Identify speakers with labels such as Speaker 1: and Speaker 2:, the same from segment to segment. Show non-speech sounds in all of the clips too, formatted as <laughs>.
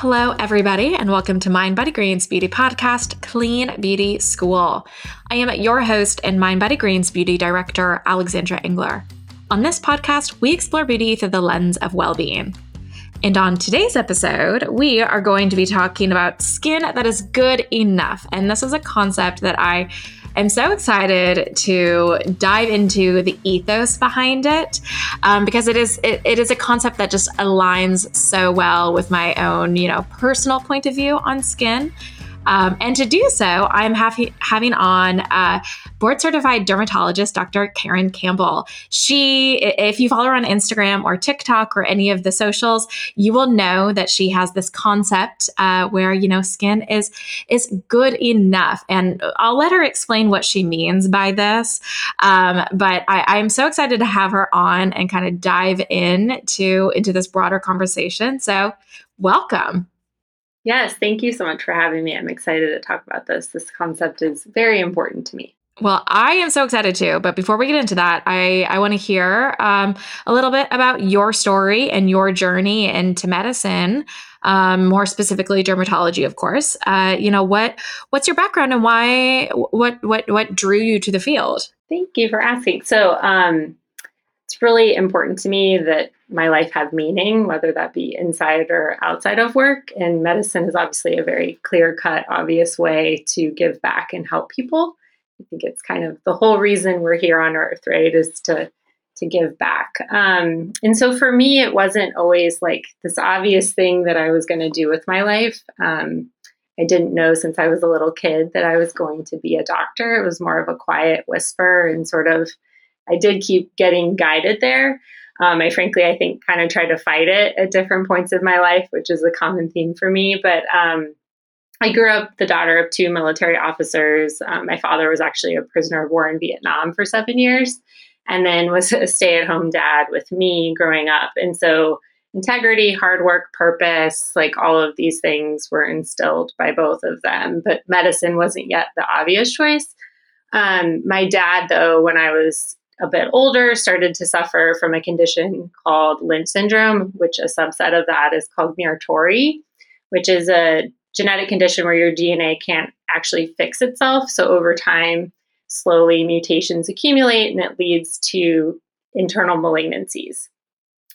Speaker 1: Hello, everybody, and welcome to Mind Body Green's beauty podcast, Clean Beauty School. I am your host and Mind Body Green's beauty director, Alexandra Engler. On this podcast, we explore beauty through the lens of well being. And on today's episode, we are going to be talking about skin that is good enough. And this is a concept that I am so excited to dive into the ethos behind it um, because it is it, it is a concept that just aligns so well with my own you know personal point of view on skin um, and to do so, I'm having on uh, board certified dermatologist Dr. Caren Campbell. She, if you follow her on Instagram or TikTok or any of the socials, you will know that she has this concept uh, where you know skin is is good enough, and I'll let her explain what she means by this. Um, but I, I'm so excited to have her on and kind of dive into into this broader conversation. So, welcome.
Speaker 2: Yes, thank you so much for having me. I'm excited to talk about this. This concept is very important to me.
Speaker 1: Well, I am so excited too. But before we get into that, I, I want to hear um, a little bit about your story and your journey into medicine, um, more specifically dermatology, of course. Uh, you know what what's your background and why what what what drew you to the field?
Speaker 2: Thank you for asking. So, um, it's really important to me that my life have meaning, whether that be inside or outside of work. And medicine is obviously a very clear cut, obvious way to give back and help people. I think it's kind of the whole reason we're here on earth, right? Is to to give back. Um, and so for me, it wasn't always like this obvious thing that I was going to do with my life. Um, I didn't know since I was a little kid that I was going to be a doctor. It was more of a quiet whisper and sort of I did keep getting guided there. Um, I frankly, I think, kind of tried to fight it at different points of my life, which is a common theme for me. But um, I grew up the daughter of two military officers. Um, my father was actually a prisoner of war in Vietnam for seven years, and then was <laughs> a stay-at-home dad with me growing up. And so, integrity, hard work, purpose, like all of these things were instilled by both of them. But medicine wasn't yet the obvious choice. Um, my dad, though, when I was a bit older, started to suffer from a condition called Lynch syndrome, which a subset of that is called Muir-Torre, which is a genetic condition where your DNA can't actually fix itself. So over time, slowly mutations accumulate and it leads to internal malignancies.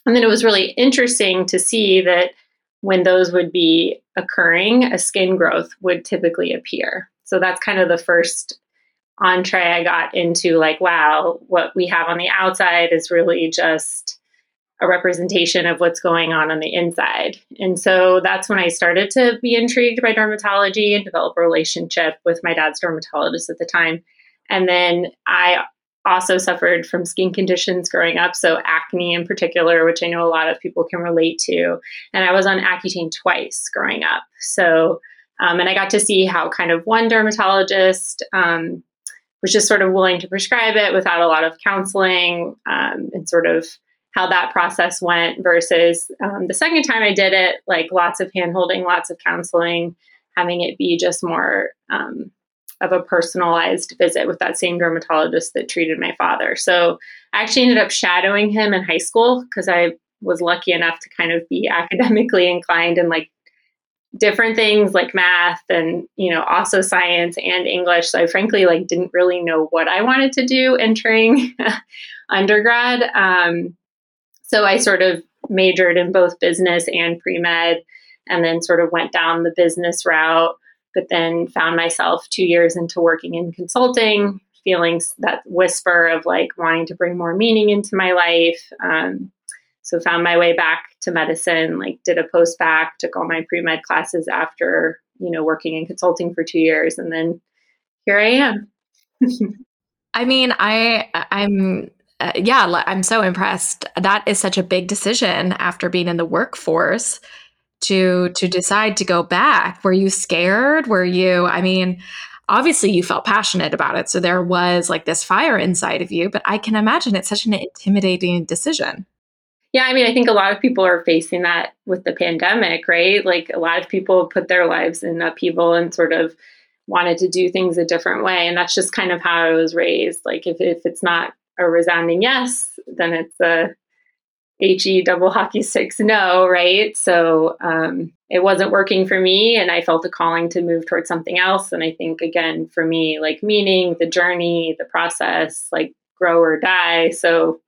Speaker 2: And then it was really interesting to see that when those would be occurring, a skin growth would typically appear. So that's kind of the first entree I got into like, wow, what we have on the outside is really just a representation of what's going on on the inside. And so that's when I started to be intrigued by dermatology and develop a relationship with my dad's dermatologist at the time. And then I also suffered from skin conditions growing up, so acne in particular, which I know a lot of people can relate to. And I was on Accutane twice growing up. So, um, and I got to see how kind of one dermatologist um, was just sort of willing to prescribe it without a lot of counseling um, and sort of how that process went versus um, the second time I did it, like lots of handholding, lots of counseling, having it be just more um, of a personalized visit with that same dermatologist that treated my father. So I actually ended up shadowing him in high school because I was lucky enough to kind of be <laughs> academically inclined and like different things like math and you know also science and english. So i frankly like didn't really know what i wanted to do entering <laughs> undergrad. Um, so i sort of majored in both business and pre-med and then sort of went down the business route but then found myself two years into working in consulting feeling that whisper of like wanting to bring more meaning into my life. Um, so found my way back to medicine like did a post back took all my pre-med classes after you know working in consulting for two years and then here i am. <laughs>
Speaker 1: I mean i i'm uh, yeah i'm so impressed. That is such a big decision after being in the workforce to to decide to go back. Were you scared? Were you i mean obviously you felt passionate about it so there was like this fire inside of you but i can imagine it's such an intimidating decision
Speaker 2: yeah, I mean, I think a lot of people are facing that with the pandemic, right? Like a lot of people put their lives in upheaval and sort of wanted to do things a different way. And that's just kind of how I was raised. Like if, if it's not a resounding yes, then it's a he double hockey sticks no right so um, it wasn't working for me and i felt a calling to move towards something else and i think again for me like meaning the journey the process like grow or die so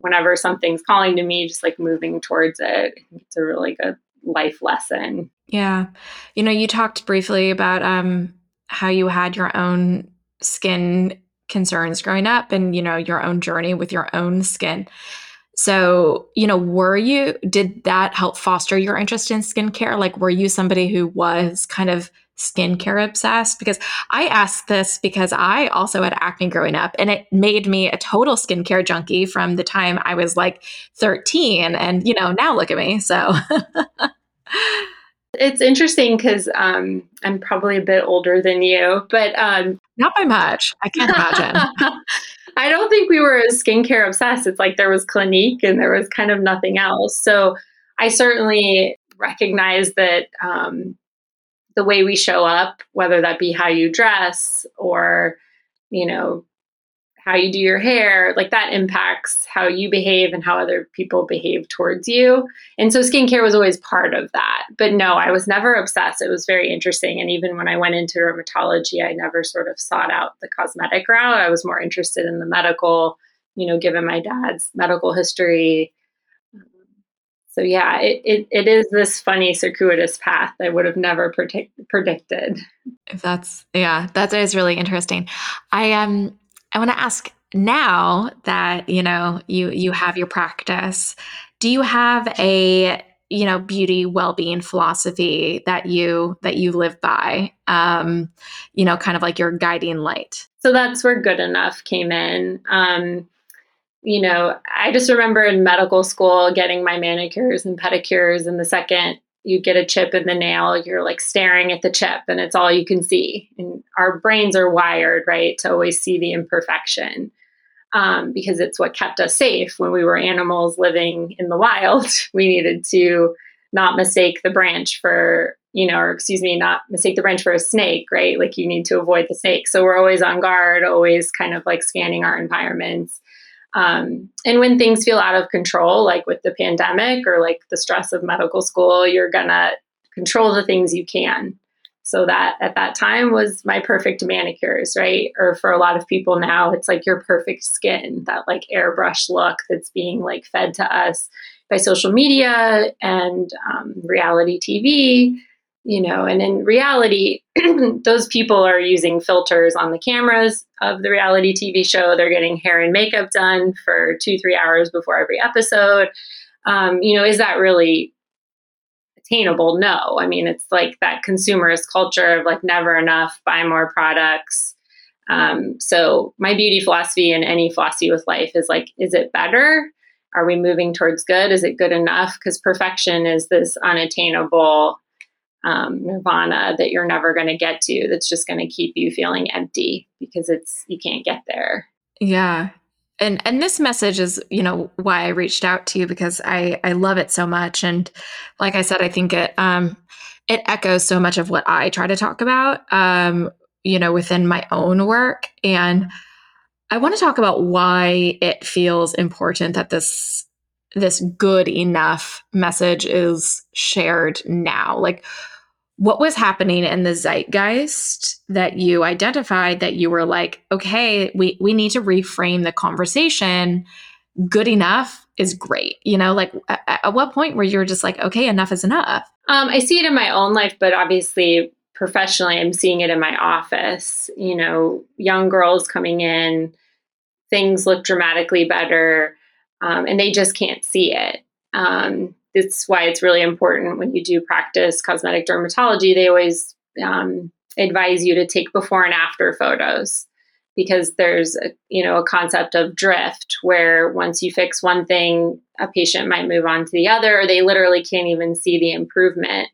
Speaker 2: whenever something's calling to me just like moving towards it. It's a really good life lesson.
Speaker 1: Yeah. You know you talked briefly about um how you had your own skin concerns growing up and you know your own journey with your own skin. So you know were you did that help foster your interest in skincare? Like were you somebody who was kind of skincare obsessed because i asked this because i also had acne growing up and it made me a total skincare junkie from the time i was like 13 and you know now look at me so <laughs>
Speaker 2: It's interesting because um, I'm probably a bit older than you, but um,
Speaker 1: not by much. I can't imagine. <laughs>
Speaker 2: I don't think we were skincare obsessed. It's like there was Clinique and there was kind of nothing else. So I certainly recognize that um, the way we show up, whether that be how you dress or, you know, how you do your hair, like that impacts how you behave and how other people behave towards you. And so skincare was always part of that. But no, I was never obsessed. It was very interesting. And even when I went into dermatology, I never sort of sought out the cosmetic route. I was more interested in the medical, you know, given my dad's medical history. So yeah, it, it, it is this funny circuitous path I would have never predict, predicted.
Speaker 1: If that's yeah, that is really interesting. I um I want to ask now that you know you you have your practice do you have a you know beauty well-being philosophy that you that you live by um you know kind of like your guiding light
Speaker 2: so that's where good enough came in um you know i just remember in medical school getting my manicures and pedicures and the second you get a chip in the nail, you're like staring at the chip and it's all you can see. And our brains are wired, right, to always see the imperfection um, because it's what kept us safe when we were animals living in the wild. <laughs> We needed to not mistake the branch for, you know, or excuse me, not mistake the branch for a snake, right? Like you need to avoid the snake. So we're always on guard, always kind of like scanning our environments. Um, and when things feel out of control, like with the pandemic or like the stress of medical school, you're gonna control the things you can. So that at that time was my perfect manicures, right? Or for a lot of people now, it's like your perfect skin, that like airbrush look that's being like fed to us by social media and um, reality TV you know and in reality <clears throat> those people are using filters on the cameras of the reality tv show. They're getting hair and makeup done for two three hours before every episode. Um, you know is that really attainable? No. I mean it's like that consumerist culture of like never enough buy more products. Um, so my beauty philosophy and any philosophy with life is like is it better? Are we moving towards good? Is it good enough? Because perfection is this unattainable um, nirvana that you're never going to get to that's just going to keep you feeling empty because it's you can't get there.
Speaker 1: Yeah. And and this message is you know why i reached out to you because i i love it so much. And like i said i think it um it echoes so much of what i try to talk about um you know within my own work. And i want to talk about why it feels important that this this good enough message is shared now? Like, what was happening in the zeitgeist that you identified that you were like, okay, we, we need to reframe the conversation. Good enough is great. You know, like at, at what point where you're just like, okay, enough is enough?
Speaker 2: Um, I see it in my own life, but obviously professionally, I'm seeing it in my office. You know, young girls coming in, things look dramatically better um, and they just can't see it. Um, it's why it's really important when you do practice cosmetic dermatology. They always um, advise you to take before and after photos because there's a, you know a concept of drift where once you fix one thing, a patient might move on to the other. Or they literally can't even see the improvement.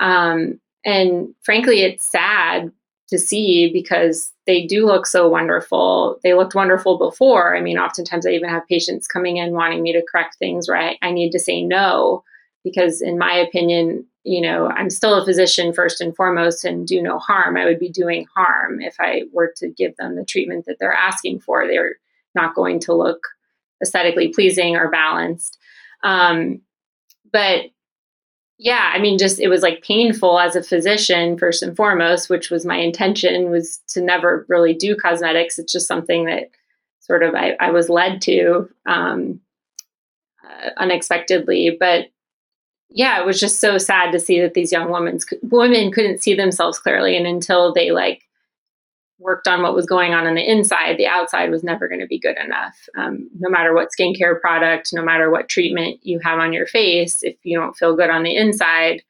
Speaker 2: Um, and frankly, it's sad to see because they do look so wonderful. They looked wonderful before. I mean, oftentimes I even have patients coming in wanting me to correct things where I, I need to say no because, in my opinion, you know, I'm still a physician first and foremost and do no harm. I would be doing harm if I were to give them the treatment that they're asking for. They're not going to look aesthetically pleasing or balanced. Um, but yeah, I mean, just it was like painful as a physician, first and foremost, which was my intention was to never really do cosmetics. It's just something that sort of I, I was led to um, uh, unexpectedly. But yeah, it was just so sad to see that these young women women couldn't see themselves clearly, and until they like worked on what was going on on the inside, the outside was never going to be good enough. Um, no matter what skincare product, no matter what treatment you have on your face, if you don't feel good on the inside,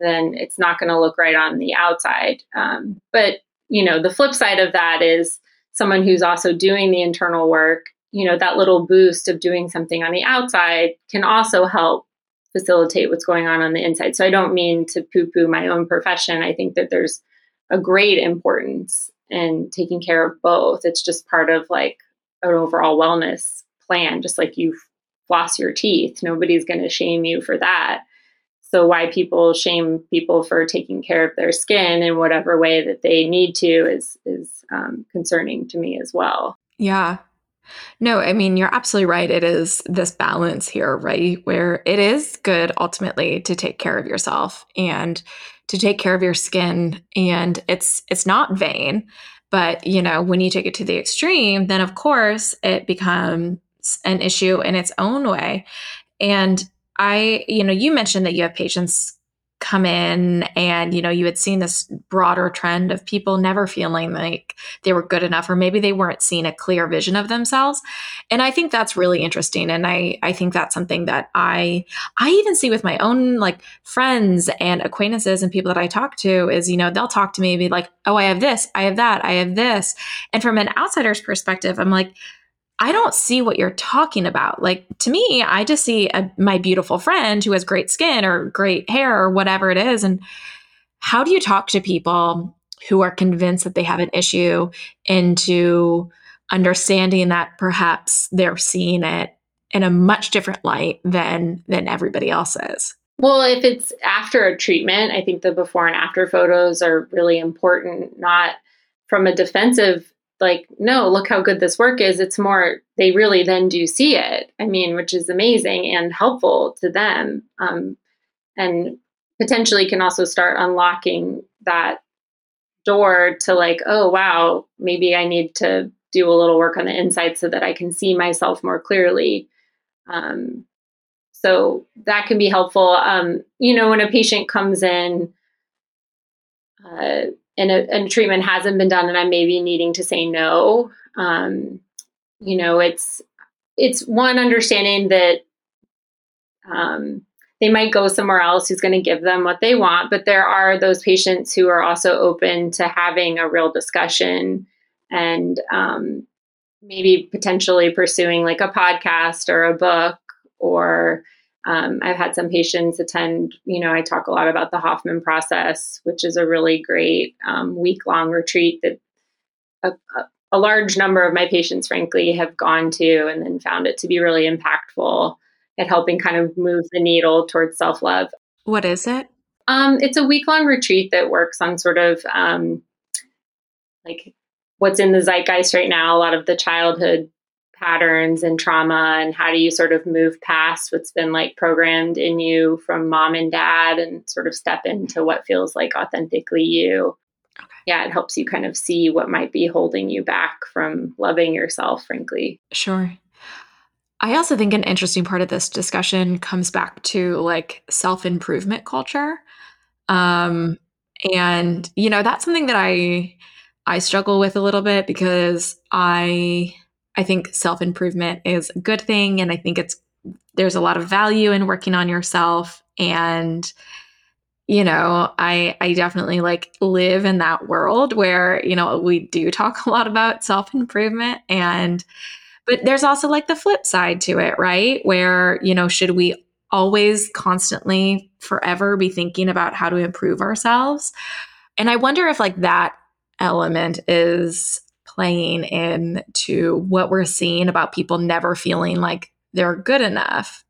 Speaker 2: then it's not going to look right on the outside. Um, but you know, the flip side of that is someone who's also doing the internal work. You know, that little boost of doing something on the outside can also help facilitate what's going on on the inside. So I don't mean to poo-poo my own profession. I think that there's a great importance and taking care of both. It's just part of like an overall wellness plan, just like you floss your teeth. Nobody's going to shame you for that. So, why people shame people for taking care of their skin in whatever way that they need to is is um, concerning to me as well.
Speaker 1: Yeah. No, I mean, you're absolutely right. It is this balance here, right? Where it is good ultimately to take care of yourself and to take care of your skin and it's it's not vain but you know when you take it to the extreme then of course it becomes an issue in its own way and i you know you mentioned that you have patients come in and you know you had seen this broader trend of people never feeling like they were good enough or maybe they weren't seeing a clear vision of themselves. And i think that's really interesting. And i i think that's something that i i even see with my own like friends and acquaintances and people that i talk to is you know they'll talk to me be like oh i have this i have that i have this. And from an outsider's perspective i'm like I don't see what you're talking about. Like to me, I just see a, my beautiful friend who has great skin or great hair or whatever it is. And how do you talk to people who are convinced that they have an issue into understanding that perhaps they're seeing it in a much different light than than everybody else is?
Speaker 2: Well, if it's after a treatment, I think the before and after photos are really important, not from a defensive like, no, look how good this work is. It's more, they really then do see it. I mean, which is amazing and helpful to them. Um, and potentially can also start unlocking that door to, like, oh, wow, maybe I need to do a little work on the inside so that I can see myself more clearly. Um, so that can be helpful. Um, you know, when a patient comes in, uh, and a, and treatment hasn't been done and I'm maybe needing to say no. Um, you know, it's it's one understanding that um, they might go somewhere else who's going to give them what they want, but there are those patients who are also open to having a real discussion and um, maybe potentially pursuing like a podcast or a book or um, I've had some patients attend, you know, I talk a lot about the Hoffman process, which is a really great um, week long retreat that a, a, large number of my patients, frankly, have gone to and then found it to be really impactful at helping kind of move the needle towards self love.
Speaker 1: What is it?
Speaker 2: Um, it's a week long retreat that works on sort of um, like what's in the zeitgeist right now, a lot of the childhood patterns and trauma and how do you sort of move past what's been like programmed in you from mom and dad and sort of step into what feels like authentically you? Okay. yeah it helps you kind of see what might be holding you back from loving yourself frankly.
Speaker 1: Sure. I also think an interesting part of this discussion comes back to like self-improvement culture. Um and you know that's something that i i struggle with a little bit because i I think self improvement is a good thing. And I think it's, there's a lot of value in working on yourself. And, you know, I, I definitely like live in that world where, you know, we do talk <laughs> a lot about self improvement and, but there's also like the flip side to it, right? Where, you know, should we always constantly forever be thinking about how to improve ourselves? And I wonder if like that element is playing into what we're seeing about people never feeling like they're good enough.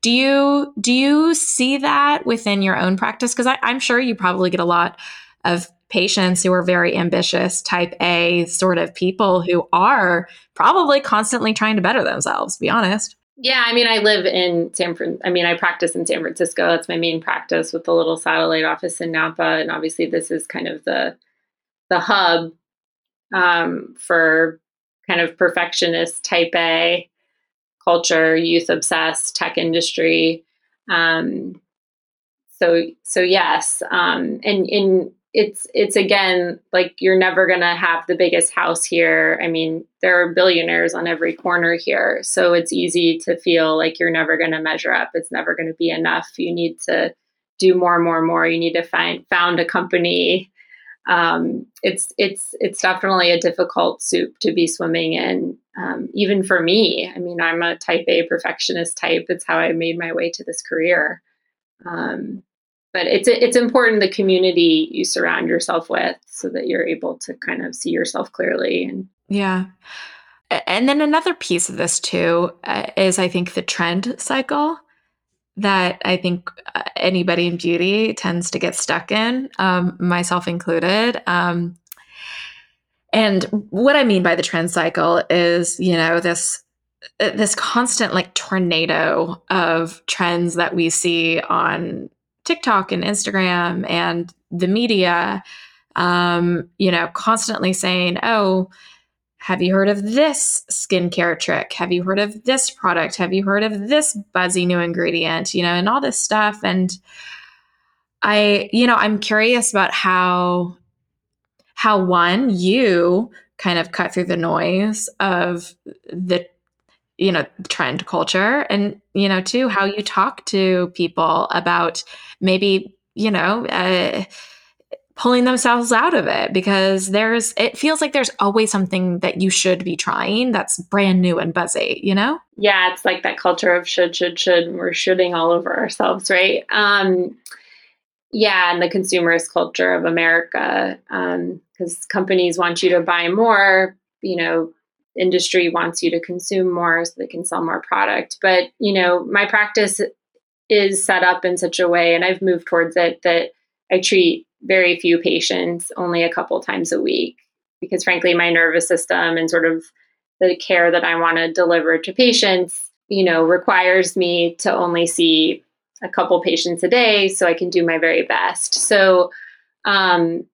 Speaker 1: Do you do you see that within your own practice? Because I'm sure you probably get a lot of patients who are very ambitious, type A sort of people who are probably constantly trying to better themselves, be honest.
Speaker 2: Yeah, I mean, I live in San Fran. I mean, I practice in San Francisco. That's my main practice with the little satellite office in Napa, and obviously, this is kind of the the hub um, for kind of perfectionist type A culture, youth obsessed tech industry. Um, so so yes, um, and in it's it's again like you're never to have the biggest house here. I mean, there are billionaires on every corner here, so it's easy to feel like you're never to measure up. It's never to be enough. You need to do more, more, more. You need to find found a company. Um, it's it's it's definitely a difficult soup to be swimming in. Um, even for me, I mean, I'm a Type A perfectionist type. It's how I made my way to this career. Um, but it's it's important the community you surround yourself with so that you're able to kind of see yourself clearly and
Speaker 1: yeah and then another piece of this too uh, is i think the trend cycle that i think uh, anybody in beauty tends to get stuck in um, myself included um, and what i mean by the trend cycle is you know this uh, this constant like tornado of trends that we see on TikTok and Instagram and the media, um, you know, constantly saying, oh, have you heard of this skincare trick? Have you heard of this product? Have you heard of this buzzy new ingredient? You know, and all this stuff. And I, you know, I'm curious about how, how one, you kind of cut through the noise of the you know trend culture and you know too how you talk to people about maybe you know uh, pulling themselves out of it because there's it feels like there's always something that you should be trying that's brand new and buzzy you know
Speaker 2: yeah it's like that culture of should should should we're shooting all over ourselves right um yeah and the consumerist culture of america um because companies want you to buy more you know industry wants you to consume more so they can sell more product. But, you know, my practice is set up in such a way, and I've moved towards it, that I treat very few patients only a couple times a week because, frankly, my nervous system and sort of the care that I want to deliver to patients, you know, requires me to only see a couple patients a day so I can do my very best. So, um,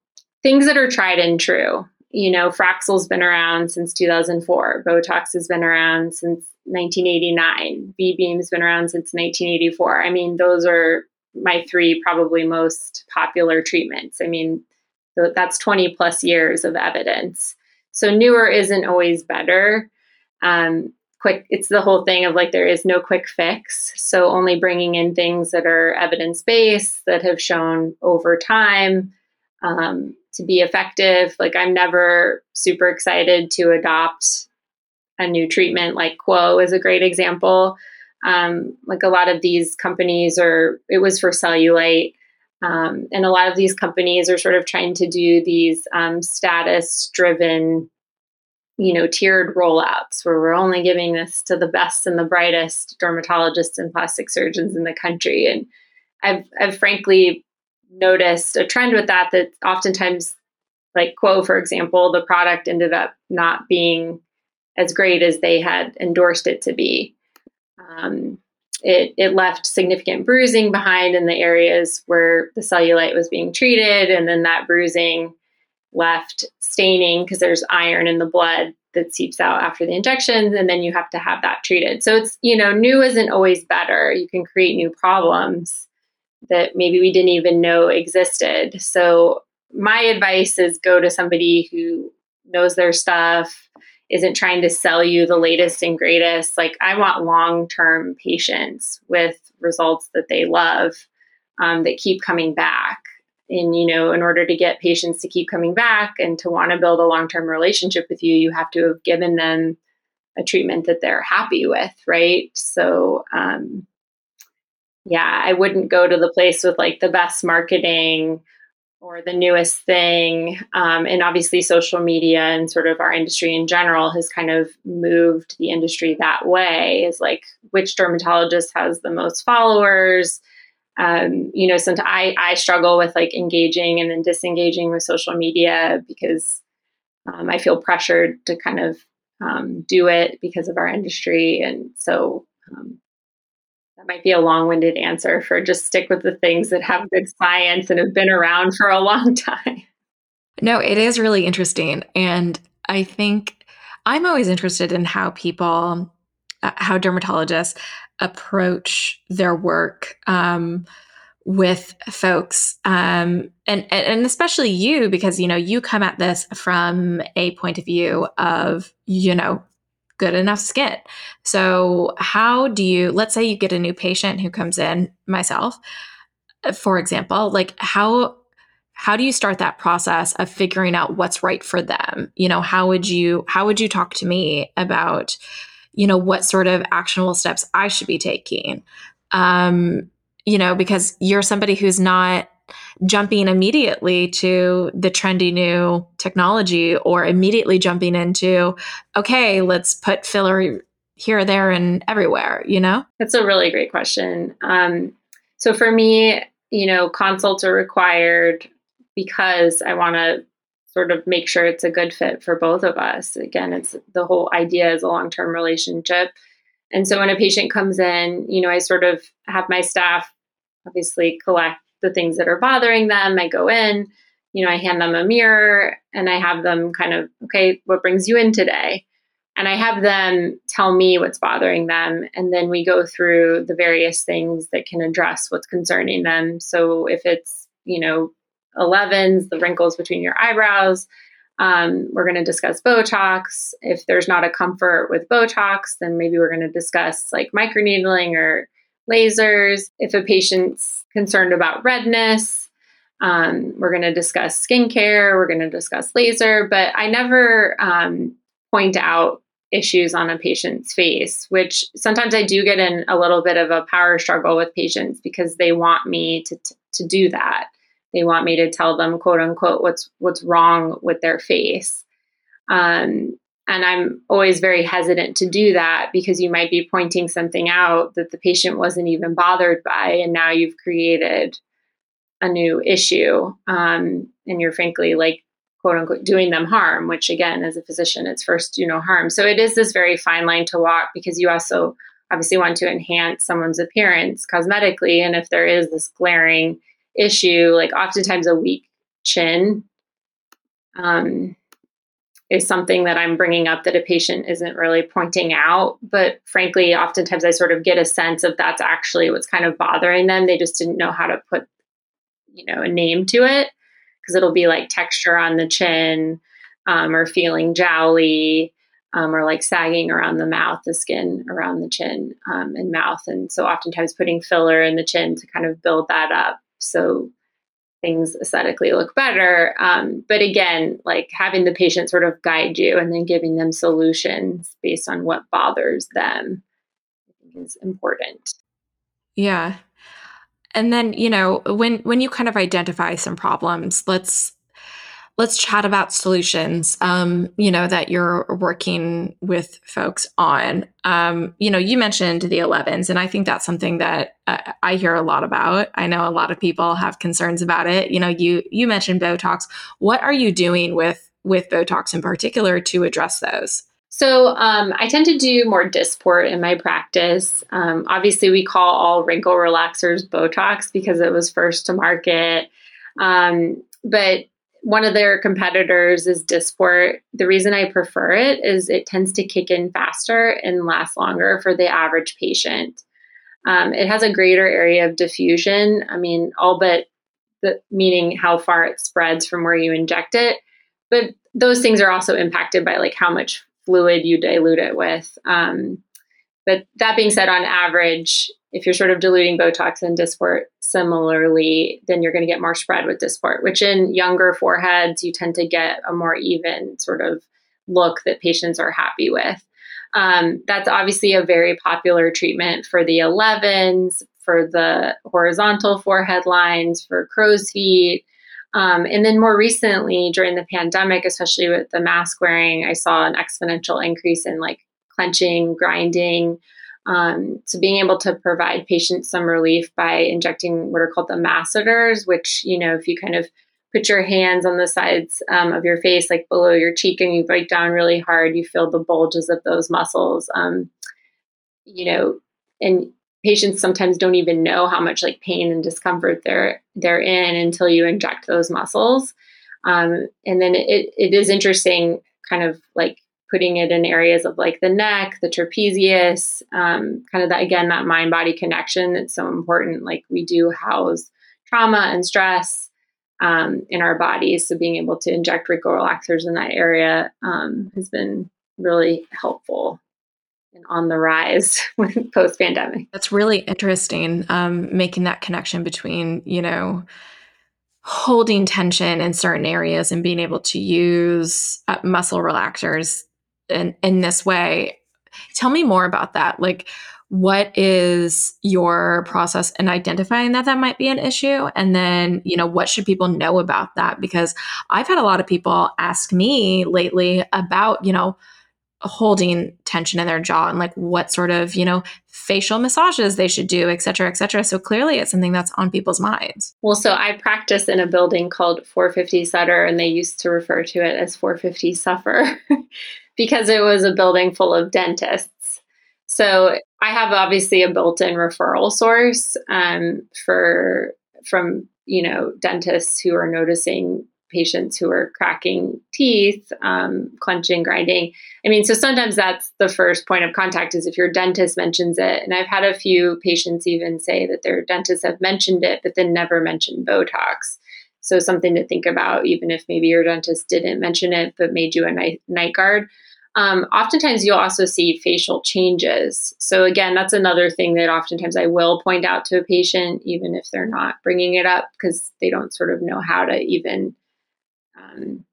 Speaker 2: things that are tried and true you know, Fraxel's been around since 2004. Botox has been around since 1989. V-Beam's been around since 1984. I mean, those are my three probably most popular treatments. I mean, that's 20 plus years of evidence. So newer isn't always better. Um, quick, it's the whole thing of like there is no quick fix. So only bringing in things that are evidence based that have shown over time um, to be effective. Like I'm never super excited to adopt a new treatment. Like Qwo is a great example. Um, like a lot of these companies are, it was for cellulite. Um, and a lot of these companies are sort of trying to do these um, status driven, you know, tiered rollouts where we're only giving this to the best and the brightest dermatologists and plastic surgeons in the country. And I've, I've frankly noticed a trend with that that oftentimes like Qwo for example the product ended up not being as great as they had endorsed it to be um, it, it left significant bruising behind in the areas where the cellulite was being treated and then that bruising left staining because there's iron in the blood that seeps out after the injections and then you have to have that treated so it's you know new isn't always better you can create new problems that maybe we didn't even know existed. So, my advice is go to somebody who knows their stuff, isn't trying to sell you the latest and greatest. Like, I want long term patients with results that they love um, that keep coming back. And, you know, in order to get patients to keep coming back and to want to build a long term relationship with you, you have to have given them a treatment that they're happy with, right? So, um, yeah, I wouldn't go to the place with like the best marketing or the newest thing. Um, and obviously, social media and sort of our industry in general has kind of moved the industry that way is like which dermatologist has the most followers. Um, you know, sometimes I, I struggle with like engaging and then disengaging with social media because um, I feel pressured to kind of um, do it because of our industry. And so Um, that might be a long winded answer for just stick with the things that have good science and have been around for a long <laughs> time.
Speaker 1: No, it is really interesting. And I think I'm always interested in how people, uh, how dermatologists approach their work. Um, with folks um, and and especially you because you know you come at this from a point of view of you know good enough skin so how do you let's say you get a new patient who comes in myself for example like how how do you start that process of figuring out what's right for them? You know how would you how would you talk to me about you know what sort of actionable steps i should be taking? Um you know, because you're somebody who's not jumping immediately to the trendy new technology or immediately jumping into, okay, let's put filler here, there, and everywhere, you know?
Speaker 2: That's a really great question. Um, so for me, you know, consults are required because I want to sort of make sure it's a good fit for both of us. Again, it's the whole idea is a long term relationship. And so when a patient comes in, you know, I sort of have my staff obviously collect the things that are bothering them. I go in, you know, I hand them a mirror and I have them kind of, okay, what brings you in today? And I have them tell me what's bothering them. And then we go through the various things that can address what's concerning them. So if it's, you know, 11s, the wrinkles between your eyebrows, um, we're going to discuss Botox. If there's not a comfort with Botox, then maybe we're going to discuss like microneedling or lasers. If a patient's concerned about redness, um, we're going to discuss skincare, we're going to discuss laser, but I never um, point out issues on a patient's face, which sometimes I do get in a little bit of a power struggle with patients because they want me to, to, to do that. They want me to tell them, quote unquote, what's what's wrong with their face. Um, and I'm always very hesitant to do that because you might be pointing something out that the patient wasn't even bothered by, and now you've created a new issue. Um, and you're frankly like, quote unquote, doing them harm, which again, as a physician, it's first do no harm. So it is this very fine line to walk because you also obviously want to enhance someone's appearance cosmetically. And if there is this glaring issue, like oftentimes a weak chin, um, is something that I'm bringing up that a patient isn't really pointing out. But frankly, oftentimes I sort of get a sense of that's actually what's kind of bothering them. They just didn't know how to put, you know, a name to it because it'll be like texture on the chin um, or feeling jowly. Um, or like sagging around the mouth, the skin around the chin um, and mouth. And so, oftentimes, putting filler in the chin to kind of build that up. So, things aesthetically look better. Um, but again, like having the patient sort of guide you and then giving them solutions based on what bothers them, is important.
Speaker 1: Yeah. And then, you know, when when you kind of identify some problems, let's let's chat about solutions um, you know that you're working with folks on. Um, you know you mentioned the 11s and i think that's something that uh, i hear a lot about. I know a lot of people have concerns about it. You know you you mentioned botox. What are you doing with with botox in particular to address those?
Speaker 2: So um, I tend to do more Dysport in my practice. Um, obviously, we call all wrinkle relaxers Botox because it was first to market. Um, but one of their competitors is Dysport. The reason I prefer it is it tends to kick in faster and last longer for the average patient. Um, it has a greater area of diffusion. I mean, all but the meaning how far it spreads from where you inject it. But those things are also impacted by like how much fluid you dilute it with. Um, but that being said, on average, if you're sort of diluting Botox and Dysport similarly, then you're going to get more spread with Dysport, which in younger foreheads, you tend to get a more even sort of look that patients are happy with. Um, that's obviously a very popular treatment for the 11s, for the horizontal forehead lines, for crow's feet. Um, and then more recently, during the pandemic, especially with the mask wearing, I saw an exponential increase in like clenching, grinding, um, so being able to provide patients some relief by injecting what are called the masseters, which, you know, if you kind of put your hands on the sides um, of your face, like below your cheek, and you bite down really hard, you feel the bulges of those muscles. Um, you know, and patients sometimes don't even know how much like pain and discomfort they're they're in until you inject those muscles. Um, and then it, it is interesting, kind of like putting it in areas of like the neck, the trapezius, um, kind of that again that mind body connection that's so important. Like we do house trauma and stress um, in our bodies, so being able to inject relaxers in that area um, has been really helpful and on the rise <laughs> with post pandemic.
Speaker 1: That's really interesting. Um, making that connection between you know holding tension in certain areas and being able to use uh, muscle relaxers in, in this way. Tell me more about that. Like, what is your process in identifying that that might be an issue? And then, you know, what should people know about that? Because I've had a lot of people ask me lately about, you know, holding tension in their jaw and like what sort of you know facial massages they should do et cetera et cetera so clearly it's something that's on people's minds
Speaker 2: well so i practice in a building called 450 sutter and they used to refer to it as 450 suffer <laughs> because it was a building full of dentists so i have obviously a built-in referral source um, for from you know dentists who are noticing patients who are cracking teeth, um, clenching, grinding. I mean, so sometimes that's the first point of contact is if your dentist mentions it. And I've had a few patients even say that their dentists have mentioned it, but then never mentioned Botox. So something to think about, even if maybe your dentist didn't mention it, but made you a night, night guard. Um, oftentimes, you'll also see facial changes. So, again, that's another thing that oftentimes I will point out to a patient, even if they're not bringing it up, because they don't sort of know how to even um,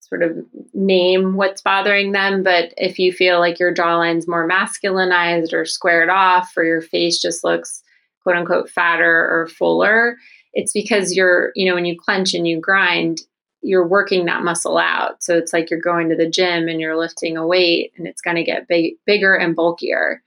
Speaker 2: sort of name what's bothering them. But if you feel like your jawline's more masculinized or squared off, or your face just looks quote unquote fatter or fuller, it's because you're, you know, when you clench and you grind, you're working that muscle out. So it's like you're going to the gym and you're lifting a weight and it's going to get big, bigger and bulkier.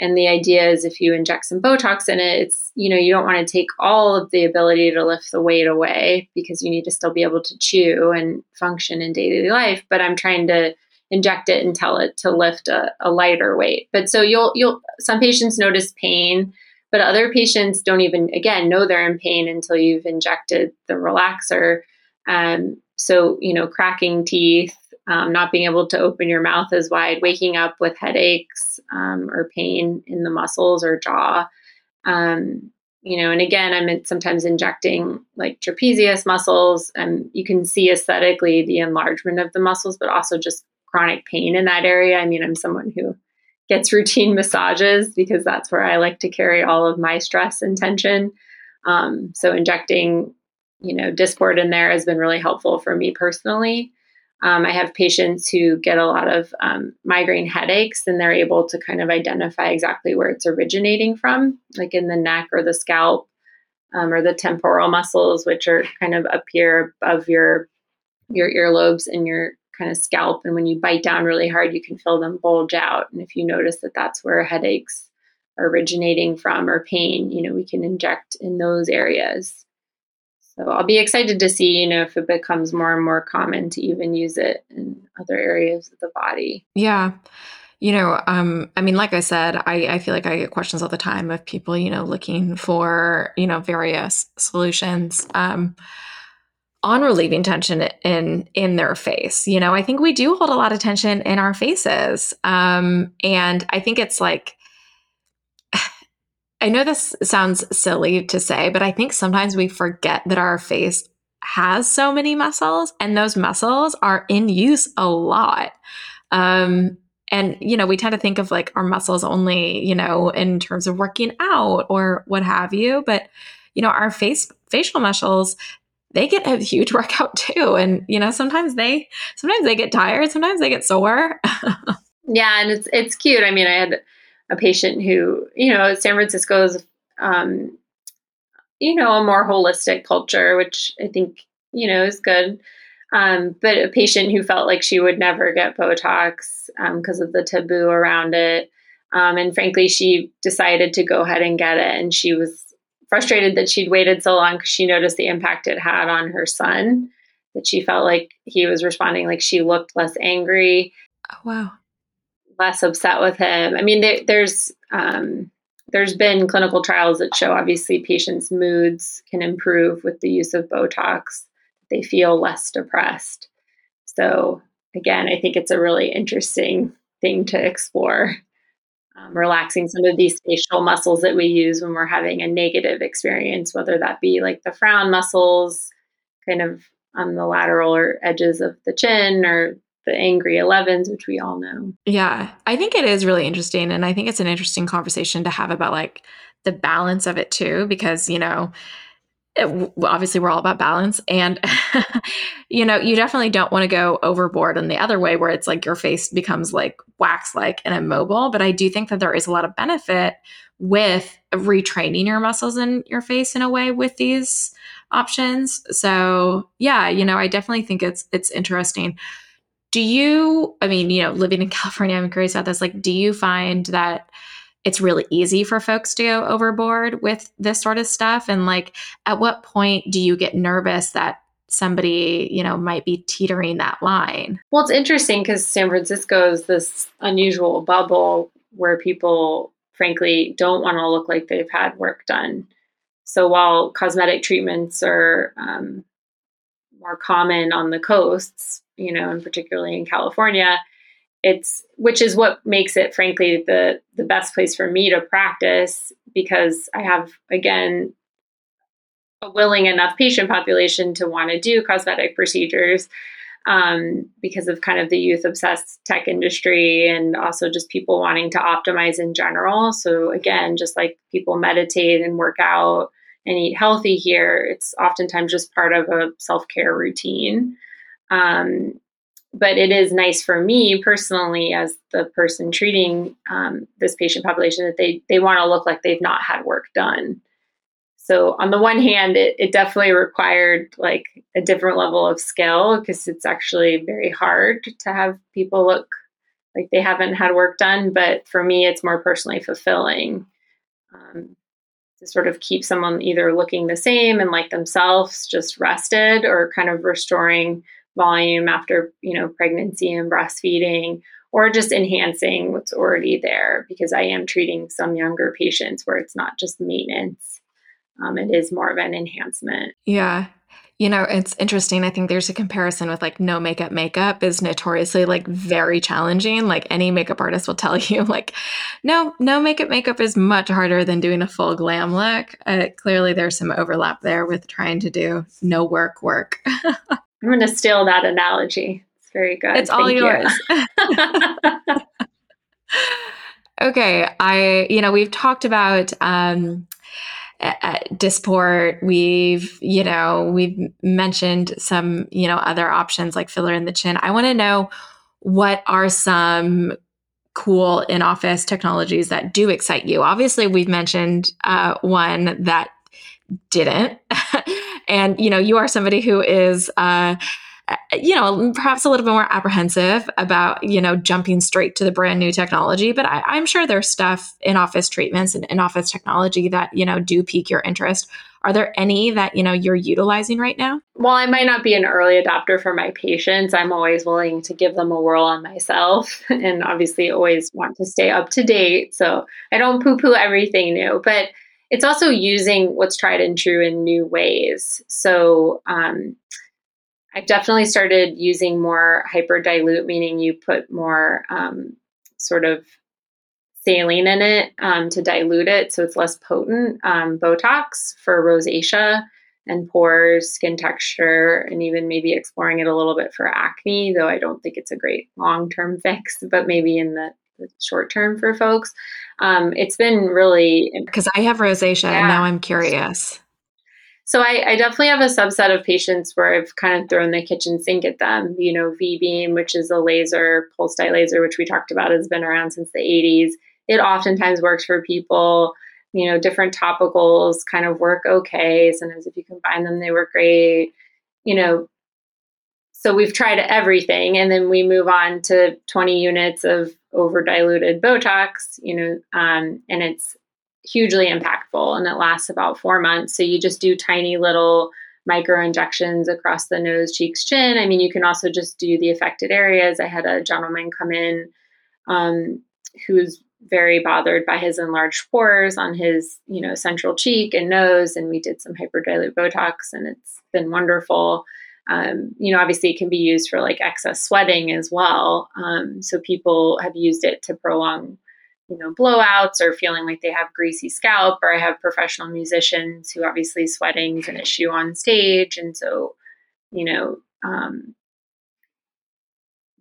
Speaker 2: And the idea is if you inject some Botox in it, it's, you know, you don't want to take all of the ability to lift the weight away because you need to still be able to chew and function in daily life. But I'm trying to inject it and tell it to lift a, a lighter weight. But so you'll, you'll, some patients notice pain, but other patients don't even, again, know they're in pain until you've injected the relaxer. Um, so, you know, cracking teeth, um, not being able to open your mouth as wide, waking up with headaches um, or pain in the muscles or jaw. Um, you know, and again, I'm sometimes injecting like trapezius muscles, and you can see aesthetically the enlargement of the muscles, but also just chronic pain in that area. I mean, I'm someone who gets routine <laughs> massages because that's where I like to carry all of my stress and tension. Um, so injecting, you know, Dysport in there has been really helpful for me personally. Um, I have patients who get a lot of um, migraine headaches, and they're able to kind of identify exactly where it's originating from, like in the neck or the scalp um, or the temporal muscles, which are kind of up here above your your earlobes and your kind of scalp. And when you bite down really hard, you can feel them bulge out. And if you notice that that's where headaches are originating from or pain, you know, we can inject in those areas. So I'll be excited to see, you know, if it becomes more and more common to even use it in other areas of the body.
Speaker 1: Yeah. You know, um, I mean, like I said, I, I feel like I get questions all the time of people, you know, looking for, you know, various solutions. Um, on relieving tension in in their face you know i think we do hold a lot of tension in our faces um and i think it's like I know this sounds silly to say, but I think sometimes we forget that our face has so many muscles and those muscles are in use a lot. Um, and, you know, we tend to think of like our muscles only, you know, in terms of working out or what have you. But, you know, our face, facial muscles, they get a huge <laughs> workout too. And, you know, sometimes they, sometimes they get tired, sometimes they get sore. <laughs>
Speaker 2: yeah. And it's, it's cute. I mean, I had, a patient who, you know, San Francisco is, um, you know, a more holistic culture, which I think, you know, is good. Um, but a patient who felt like she would never get Botox because um, of the taboo around it. Um, and frankly, she decided to go ahead and get it. And she was frustrated that she'd waited so long because she noticed the impact it had on her son, that she felt like he was responding like she looked less angry.
Speaker 1: Oh, wow
Speaker 2: less upset with him. I mean, there, there's um, there's been clinical trials that show obviously patients' moods can improve with the use of Botox. They feel less depressed. So, again, I think it's a really interesting thing to explore. Um, relaxing some of these facial muscles that we use when we're having a negative experience, whether that be like the frown muscles, kind of on the lateral or edges of the chin, or the angry 11s, which we all know.
Speaker 1: Yeah, I think it is really interesting. And I think it's an interesting conversation to have about like the balance of it too, because, you know, eh, it, obviously we're all about balance and <laughs> you know you definitely don't want to go overboard in the other way where it's like your face becomes like wax like and immobile but i do think that there is a lot of benefit with retraining your muscles in your face in a way with these options so yeah you know i definitely think it's it's interesting do you i mean you know living in <laughs> california i'm curious about this like do you find that it's really easy for folks to go overboard with this sort of stuff? And like at what point do you get nervous that somebody you know might be teetering that line?
Speaker 2: Well it's interesting because san francisco is this unusual bubble where people frankly don't want to look like they've had work done. So while cosmetic treatments are um, more common on the coasts you know and particularly in california it's which is what makes it frankly the the best place for me to practice because I have again a willing enough patient population to want to do cosmetic procedures um, because of kind of the youth obsessed tech industry and also just people wanting to optimize in general. So again, just like people meditate and work out and eat healthy here, it's oftentimes just part of a self care routine. Um, but it is nice for me personally as the person treating um, this patient population that they they want to look like they've not had work done. So on the one hand it, it definitely required like a different level of skill because it's actually very hard to have people look like they haven't had work done but for me it's more personally fulfilling um, to sort of keep someone either looking the same and like themselves just rested or kind of restoring volume after you know pregnancy and breastfeeding or just enhancing what's already there because i am treating some younger patients where it's not just maintenance. Um, it is more of an enhancement.
Speaker 1: Yeah. You know it's interesting. I think there's a comparison with like no makeup makeup is notoriously like very challenging. Like any makeup artist will tell <laughs> you like no no makeup makeup is much harder than doing a full glam look. Uh, clearly there's some overlap there with trying to do no work work <laughs>
Speaker 2: I'm going to steal that analogy. It's very good.
Speaker 1: It's all yours. You. <laughs> okay. I, you know, we've talked about, um, Dysport. We've, you know, we've mentioned some, you know, other options like filler in the chin. I want to know what are some cool in office technologies that do excite you. Obviously, we've mentioned uh, one that didn't. <laughs> and, you know, you are somebody who is, uh, you know, perhaps a little bit more apprehensive about, you know, jumping straight to the brand new technology. But I, am sure there's stuff in office treatments and in office technology that, you know, do pique your interest. Are there any that, you know, you're utilizing right now?
Speaker 2: Well, I might not be an early adopter for my patients. I'm always willing to give them a whirl on myself <laughs> and obviously always want to stay up to date. So I don't poo poo everything new. But it's also using what's tried and true in new ways. So um, I've definitely started using more hyper dilute, meaning you put more um, sort of saline in it um, to dilute it so it's less potent. Um, Botox for rosacea and pores, skin texture, and even maybe exploring it a little bit for acne, though I don't think it's a great long term <laughs> fix, but maybe in the short term for folks. Um, it's been really
Speaker 1: because I have rosacea yeah. and now I'm curious.
Speaker 2: So I, I, definitely have a subset of patients where I've kind of thrown the kitchen sink at them. You know, V beam, which is a laser, pulse dye laser, which we talked about, has been around since the 80s. It oftentimes works for people. You know, different topicals kind of work okay. Sometimes if you combine them, they work great. You know, so we've tried everything and then we move on to 20 units of over diluted botox you know um, and it's hugely impactful and it lasts about four months so you just do tiny little micro injections across the nose cheeks chin i mean you can also just do the affected areas i had a gentleman come in um, who's very bothered by his enlarged pores on his, you know, central cheek and nose. And we did some hyperdilute Botox, and it's been wonderful. Um, you know, obviously, it can be used for like excess sweating as well. Um, so people have used it to prolong, you know, blowouts or feeling like they have greasy scalp. Or I have professional musicians who obviously sweating is an issue on stage, and so, you know, um,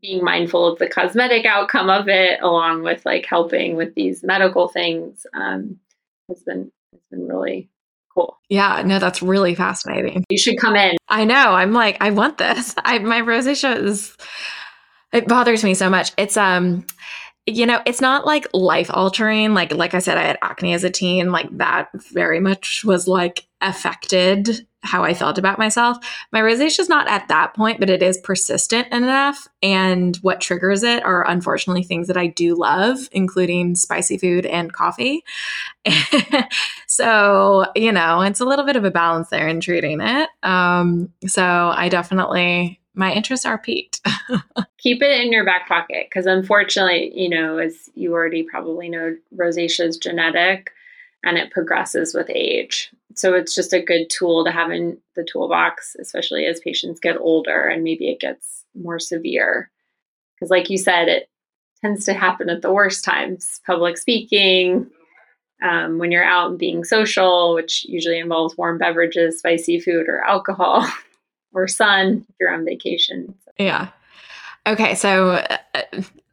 Speaker 2: being mindful of the cosmetic outcome of it, along with like helping with these medical things, um, has been has been really cool.
Speaker 1: Yeah, no, that's really fascinating.
Speaker 2: You should come in.
Speaker 1: I know. I'm like, I want this. <laughs> I my rosacea is it bothers me so much. It's um you know, it's not like life altering. Like, like I said, I had acne as a teen. Like that very much was like affected how I felt about myself. My rosacea is not at that point, but it is persistent enough. And what triggers it are unfortunately things that I do love, including spicy food and coffee. <laughs> so, you know, it's a little bit of a balance there in treating it. Um, so I definitely my interests are piqued. <laughs>
Speaker 2: Keep it in your back pocket because, unfortunately, you know, as you already probably know, rosacea is genetic and it progresses with age. So it's just a good tool to have in the toolbox, especially as patients get older and maybe it gets more severe. Because, like you said, it tends to happen at the worst times public speaking, um, when you're out and being social, which usually involves warm beverages, spicy food, or alcohol. <laughs> or sun if you're on vacation.
Speaker 1: Yeah. Okay, so uh,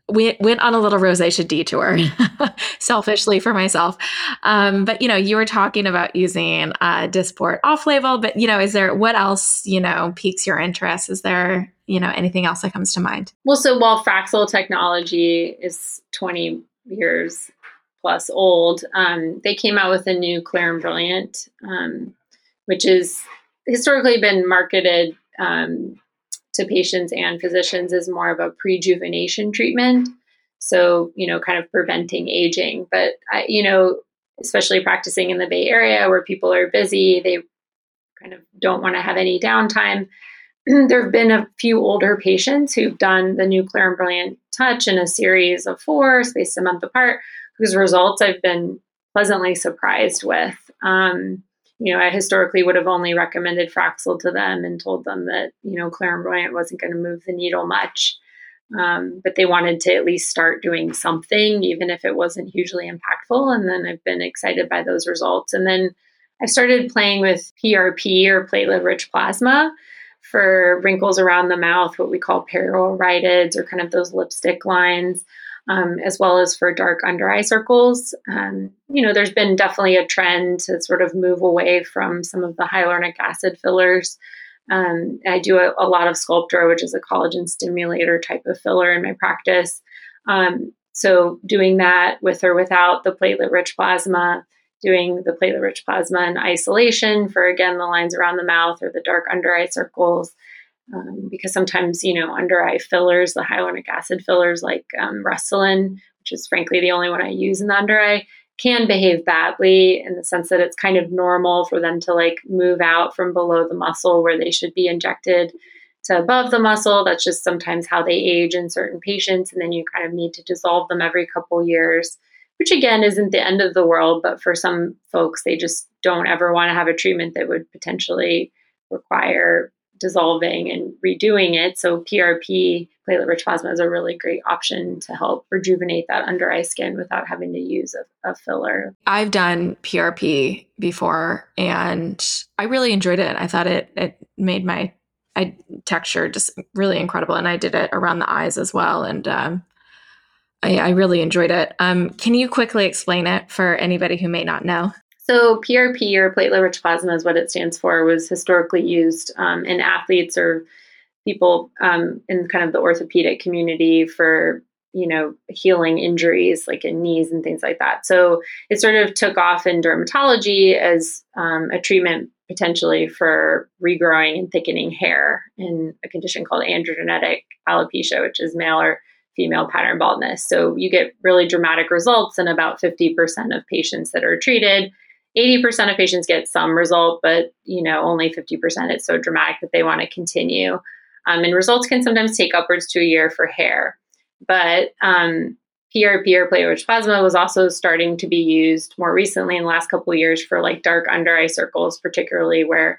Speaker 1: we went on a little rosacea detour, <laughs> selfishly for myself. Um, but you know, you were talking about using uh, Dysport off-label, but you know, is there what else you know piques your interest? Is there you know anything else that comes to mind?
Speaker 2: Well, so while Fraxel technology is 20 years plus old, um, they came out with a new Clear and Brilliant, um, which is historically been marketed um, to patients and physicians is more of a prejuvenation treatment. So, you know, kind of preventing aging. But, I, you know, especially practicing in the Bay Area where people are busy, they kind of don't want to have any downtime. <clears throat> there have been a few older patients who've done the new Clear and Brilliant Touch in a series of four, spaced a month apart, whose results I've been pleasantly surprised with. Um, you know, I historically would have only recommended Fraxel to them and told them that, you know, Brilliant wasn't going to move the needle much. Um, but they wanted to at least start doing something, even if it wasn't hugely impactful. And then I've been excited by those results. And then I started playing with PRP or platelet rich plasma for wrinkles around the mouth, what we call perioral or kind of those lipstick lines um, as well as for dark under eye circles. Um, you know, there's been definitely a trend to sort of move away from some of the hyaluronic acid fillers. Um, I do a, a, lot of Sculptra, which is a collagen stimulator type of filler in my practice. Um, so, doing that with or without the platelet rich plasma, doing the platelet rich plasma in isolation for again the lines around the mouth or the dark under eye circles um, because sometimes you know under eye fillers the hyaluronic acid fillers like um, restylane which is frankly the only one i use in the under eye can behave badly in the sense that it's kind of normal for them to like move out from below the muscle where they should be injected to above the muscle. That's just sometimes how they age in certain patients and then you kind of need to dissolve them every couple years which again isn't the end of the world but for some folks they just don't ever want to have a treatment that would potentially require dissolving and redoing it. So PRP, platelet rich plasma, is a really great option to help rejuvenate that under eye skin without having to use a, a filler.
Speaker 1: I've done PRP before and I really enjoyed it. I thought it it made my eye texture just really incredible. And I did it around the eyes as well. And um, I, I really enjoyed it. Um, can you quickly explain it for anybody who may not know?
Speaker 2: So PRP or platelet rich plasma is what it stands for. Was historically used um, in athletes or people um, in kind of the orthopedic community for you know healing injuries like in knees and things like that. So it sort of took off in dermatology as um, a treatment potentially for regrowing and thickening hair in a condition called androgenetic alopecia, which is male or female pattern baldness. So you get really dramatic results in about 50% of patients that are treated 80% of patients get some result, but you know, only 50% it's so dramatic that they want to continue. Um, and results can sometimes take upwards to a year for hair. But um, PRP or platelet plasma was also starting to be used more recently in the last couple of years for like dark under eye circles, particularly where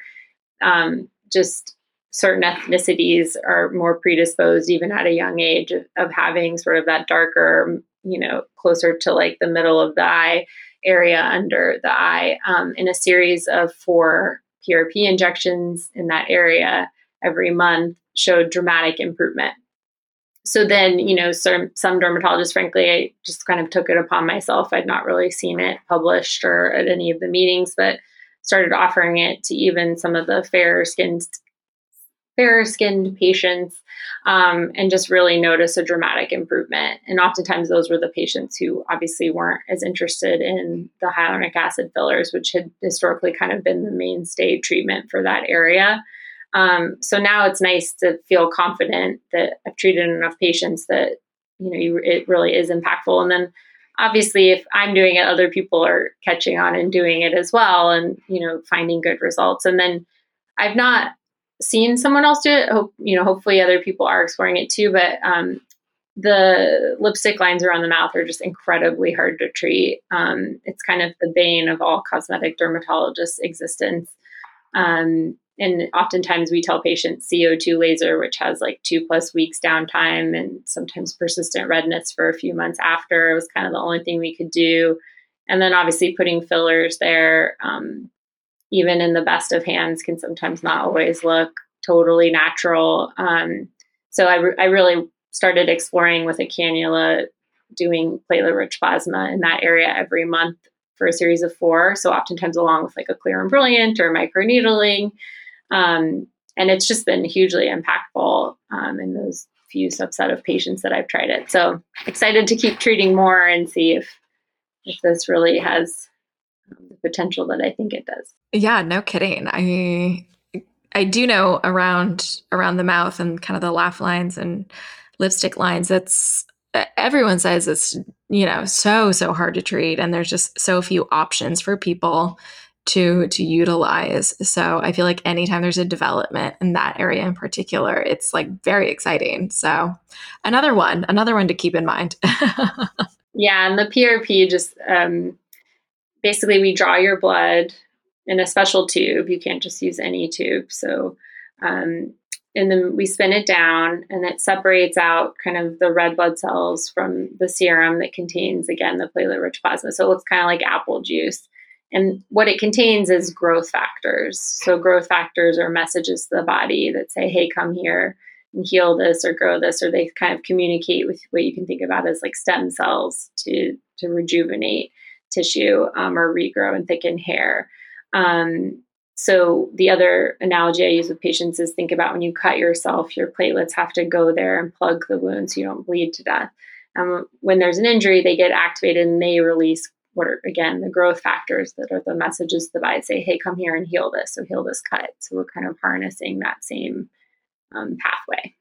Speaker 2: um, just certain ethnicities are more predisposed, even at a young age, of, of having sort of that darker, you know, closer to like the middle of the eye area under the eye um, in a series of four PRP injections in that area every month showed dramatic improvement. So then, you know, some, some dermatologists, frankly, I just kind of took it upon myself. I'd not really seen it published or at any of the meetings, but started offering it to even some of the fairer skinned fairer skinned patients um, and just really notice a dramatic improvement. And oftentimes, those were the patients who obviously weren't as interested in the hyaluronic acid fillers, which had historically kind of been the mainstay treatment for that area. Um, so now it's nice to feel confident that I've treated enough patients that you know you, it really is impactful. And then obviously, if I'm doing it, other people are catching on and doing it as well, and you know finding good results. And then I've not seen someone else do it. Hope you know. Hopefully, other people are exploring it too. But um, the lipstick lines around the mouth are just incredibly hard to treat. Um, it's kind of the bane of all cosmetic dermatologists' existence. Um, and oftentimes we tell patients CO2 laser, which has like two plus weeks downtime and sometimes persistent redness for a few months after. It was kind of the only thing we could do. And then obviously putting fillers there um, even in the best of hands, can sometimes not always look totally natural. Um, so I, re- I really started exploring with a cannula, doing platelet rich plasma in that area every month for a series of four. So oftentimes along with like a clear and brilliant or microneedling. Um, and it's just been hugely impactful um, in those few subset of patients that I've tried it. So excited to keep treating more and see if if this really has the potential that I think it does.
Speaker 1: Yeah, no kidding. I I do know around around the mouth and kind of the laugh lines and lipstick lines. That's everyone says it's you know so so hard to treat, and there's just so few options for people to to utilize. So I feel like anytime there's a development in that area in particular, it's like very exciting. So another one, another one to keep in mind. <laughs>
Speaker 2: yeah, and the PRP just um, basically we draw your blood in a special tube. You can't just use any tube. So, um, and then we spin it down and it separates out kind of the red blood cells from the serum that contains, again, the platelet rich plasma. So it looks kind of like apple juice. And what it contains is growth factors. So, growth factors are messages to the body that say, hey, come here and heal this or grow this, or they kind of communicate with what you can think about as like stem cells to, to rejuvenate tissue um, or regrow and thicken hair. Um, so the other analogy I use with patients is think about when you cut yourself, your platelets have to go there and plug the wound so you don't bleed to death. Um, when there's an injury, they get activated and they release what are again the growth factors that are the messages to the body say, "Hey, come here and heal this." So heal this cut. So we're kind of harnessing that same um, pathway.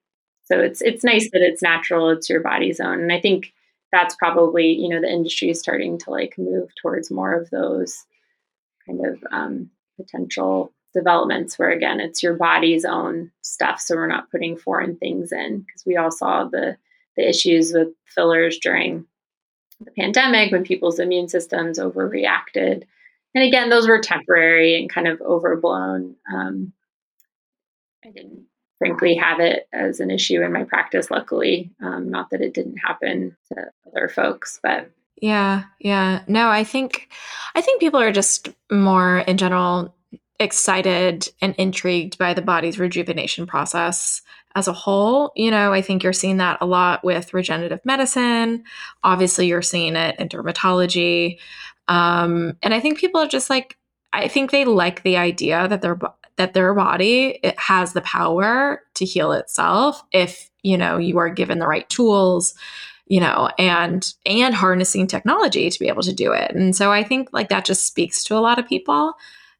Speaker 2: So it's it's nice that it's natural. It's your body's own, and I think that's probably you know the industry is starting to like move towards more of those kind of um, potential developments where again it's your body's own stuff so we're not putting foreign things in because we all saw the the issues with fillers during the pandemic when people's immune systems overreacted. And again those were temporary and kind of overblown. Um, i didn't frankly have it as an issue in my practice luckily. Um, not that it didn't happen to other folks but
Speaker 1: yeah yeah. No i think i think people are just more in general excited and intrigued by the body's rejuvenation process as a whole. You know i think you're seeing that a lot with regenerative medicine. Obviously you're seeing it in dermatology. Um, and i think people are just like i think they like the idea that their that their body it has the power to heal itself if you know you are given the right tools you know and and harnessing technology to be able to do it. And so i think like that just speaks to a lot of people.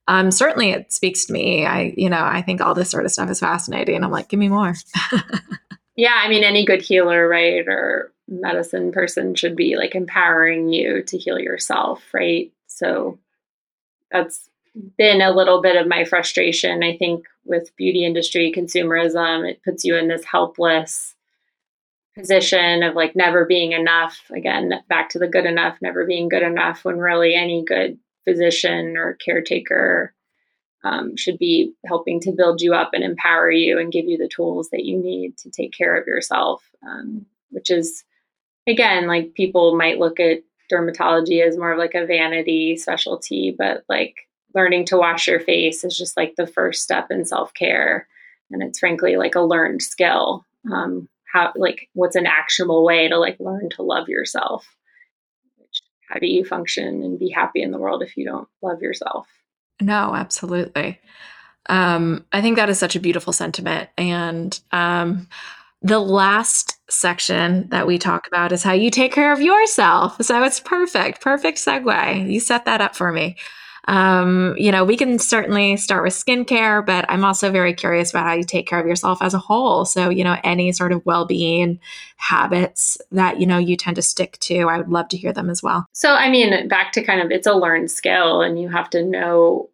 Speaker 1: Um certainly it speaks to me. I you know i think all this sort of stuff is fascinating. I'm like give me more. <laughs>
Speaker 2: Yeah i mean any good healer right or medicine person should be like empowering you to heal yourself right? So that's been a little bit of my frustration. I think with beauty industry consumerism, it puts you in this helpless position of like never being enough. Again, back to the good enough, never being good enough when really any good physician or caretaker um, should be helping to build you up and empower you and give you the tools that you need to take care of yourself, um, which is, again, like people might look at dermatology as more of like a vanity specialty, but like learning to wash your face is just like the first step in self care. And it's frankly like a learned skill. Um, how, like, what's an actionable way to like learn to love yourself? How do you function and be happy in the world if you don't love yourself?
Speaker 1: No, absolutely. Um, I think that is such a beautiful sentiment. And um, the last section that we talk about is how you take care of yourself. So it's perfect, perfect segue. You set that up for me. Um, you know, we can certainly start with skincare, but I'm also very curious about how you take care of yourself as a whole. So, you know, any sort of well being habits that, you know, you tend to stick to, I would love to hear them as well.
Speaker 2: So, I mean, back to kind of it's a learned skill, and you have to know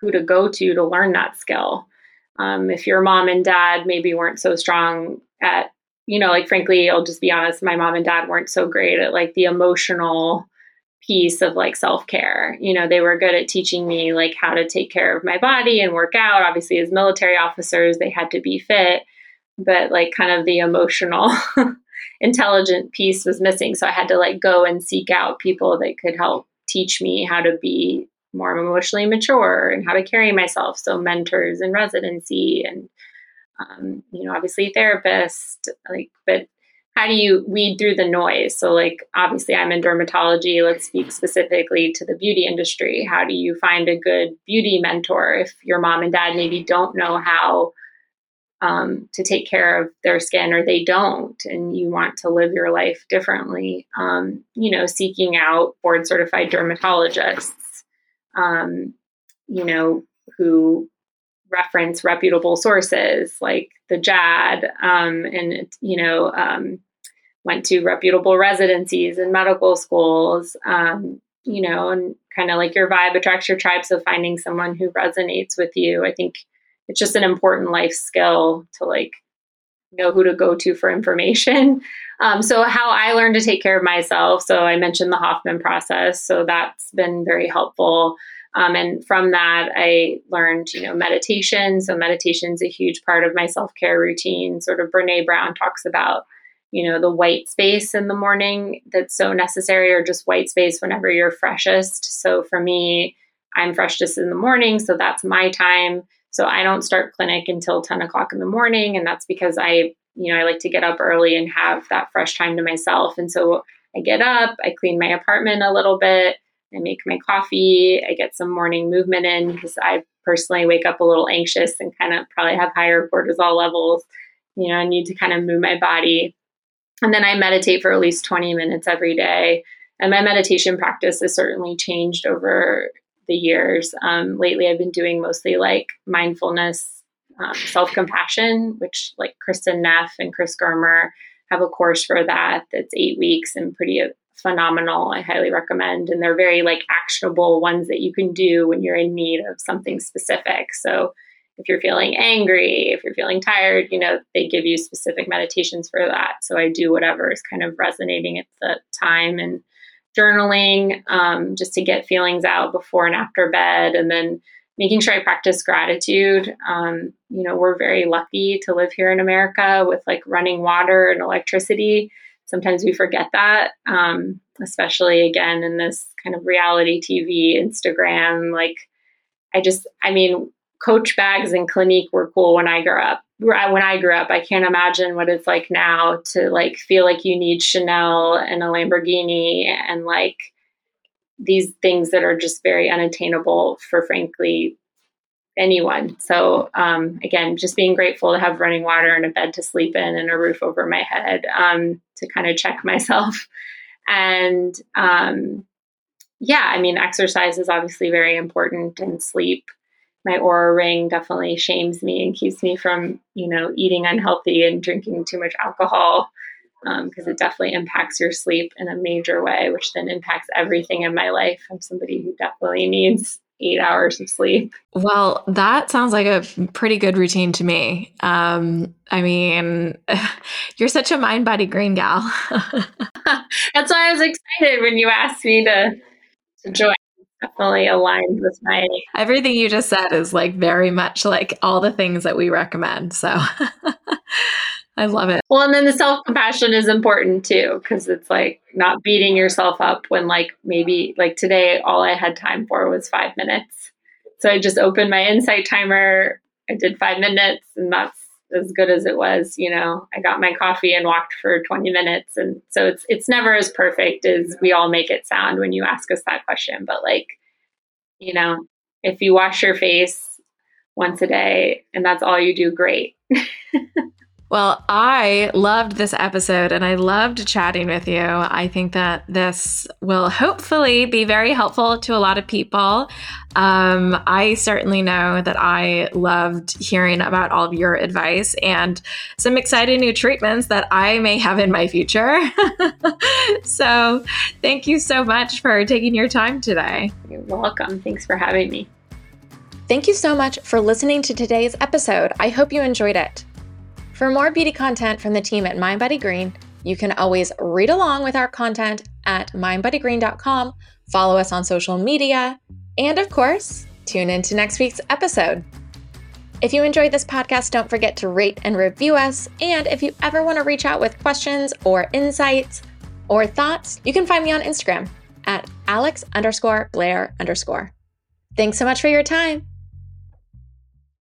Speaker 2: who to go to to learn that skill. Um, if your mom and dad maybe weren't so strong at, you know, like frankly, I'll just be honest, my mom and dad weren't so great at like the emotional piece of like self-care. You know, they were good at teaching me like how to take care of my body and work out. Obviously, as military officers, they had to be fit, but like kind of the emotional <laughs> intelligent piece was missing. So I had to like go and seek out people that could help teach me how to be more emotionally mature and how to carry myself. So mentors in residency and um, you know, obviously therapists, like, but how do you weed through the noise? So, like, obviously, I'm in dermatology. Let's speak specifically to the beauty industry. How do you find a good beauty mentor if your mom and dad maybe don't know how um, to take care of their skin or they don't, and you want to live your life differently? Um, you know, seeking out board certified dermatologists, um, you know, who reference reputable sources like the JAD um, and you know um, went to reputable residencies and medical schools, um, you know, and kind of like your vibe attracts your tribe. So finding someone who resonates with you, I think it's just an important life skill to like know who to go to for information. <laughs> Um, so how I learned to take care of myself. So I mentioned the Hoffman process. So that's been very helpful. Um, and from that, I learned, you know, meditation. So meditation is a huge part of my self care routine. Sort of Brene Brown talks about you know the white space in the morning that's so necessary or just white space whenever you're freshest. So for me i'm freshest in the morning so that's my time. So i don't start clinic until 10 o'clock in the morning and that's because i you know i like to get up early and have that fresh time to myself. And so i get up i clean my apartment a little bit i make my coffee i get some morning movement in because i personally wake up a little anxious and kind of probably have higher cortisol levels. You know i need to kind of move my body and then I meditate for at least 20 minutes every day. And my meditation practice has certainly changed over the years. Um, lately, I've been doing mostly like mindfulness, um, self compassion, which like Kristin Neff and Chris Germer have a course for that that's eight weeks and pretty uh, phenomenal. I highly recommend. And they're very like actionable ones that you can do when you're in need of something specific. So if you're feeling angry, if you're feeling tired, you know, they give you specific meditations for that. So I do whatever is kind of resonating at the time and journaling um, just to get feelings out before and after bed. And then making sure I practice gratitude. Um, you know, we're very lucky to live here in America with like running water and electricity. Sometimes we forget that, um, especially again in this kind of reality TV, Instagram. Like, I just, I mean, coach bags and Clinique were cool when I grew up. When I grew up, I can't imagine what it's like now to like feel like you need Chanel and a Lamborghini and like these things that are just very unattainable for frankly anyone. So um, again, just being grateful to have running water and a bed to sleep in and a roof over my head um, to kind of check <laughs> myself. And um, yeah, I mean, exercise is obviously very important and sleep my Oura ring definitely shames me and keeps me from, you know, eating unhealthy and drinking too much alcohol because um, it definitely impacts your sleep in a major way, which then impacts everything in my life. I'm somebody who definitely needs eight hours of sleep.
Speaker 1: Well, that sounds like a pretty good routine to me. Um, I mean, <laughs> you're such a mind body green gal. <laughs> <laughs>
Speaker 2: That's why I was excited when you asked me to, to join. Definitely aligned with my
Speaker 1: everything you just said is like very much like all the things that we recommend. So <laughs> I love it.
Speaker 2: Well, and then the self compassion is important too, because it's like not beating yourself up when, like, maybe like today, all I had time for was five minutes. So I just opened my insight timer. I did five minutes, and that's as good as it was. You know, I got my coffee and walked for 20 minutes. And so it's, it's never as perfect as we all make it sound when you ask us that question. But like, you know, if you wash your face once a day and that's all you do, great. <laughs>
Speaker 1: Well, I loved this episode and I loved chatting with you. I think that this will hopefully be very helpful to a lot of people. Um, I certainly know that I loved hearing about all of your advice and some exciting new treatments that I may have in my future. <laughs> so, thank you so much for taking your time today.
Speaker 2: You're welcome. Thanks for having me.
Speaker 1: Thank you so much for listening to today's episode. I hope you enjoyed it. For more beauty content from the team at Mind Green, you can always read along with our content at mindbodygreen.com, follow us on social media, and of course, tune in to next week's episode. If you enjoyed this podcast, don't forget to rate and review us. And if you ever want to reach out with questions or insights or thoughts, you can find me on Instagram at alex underscore blair underscore. Thanks so much for your time.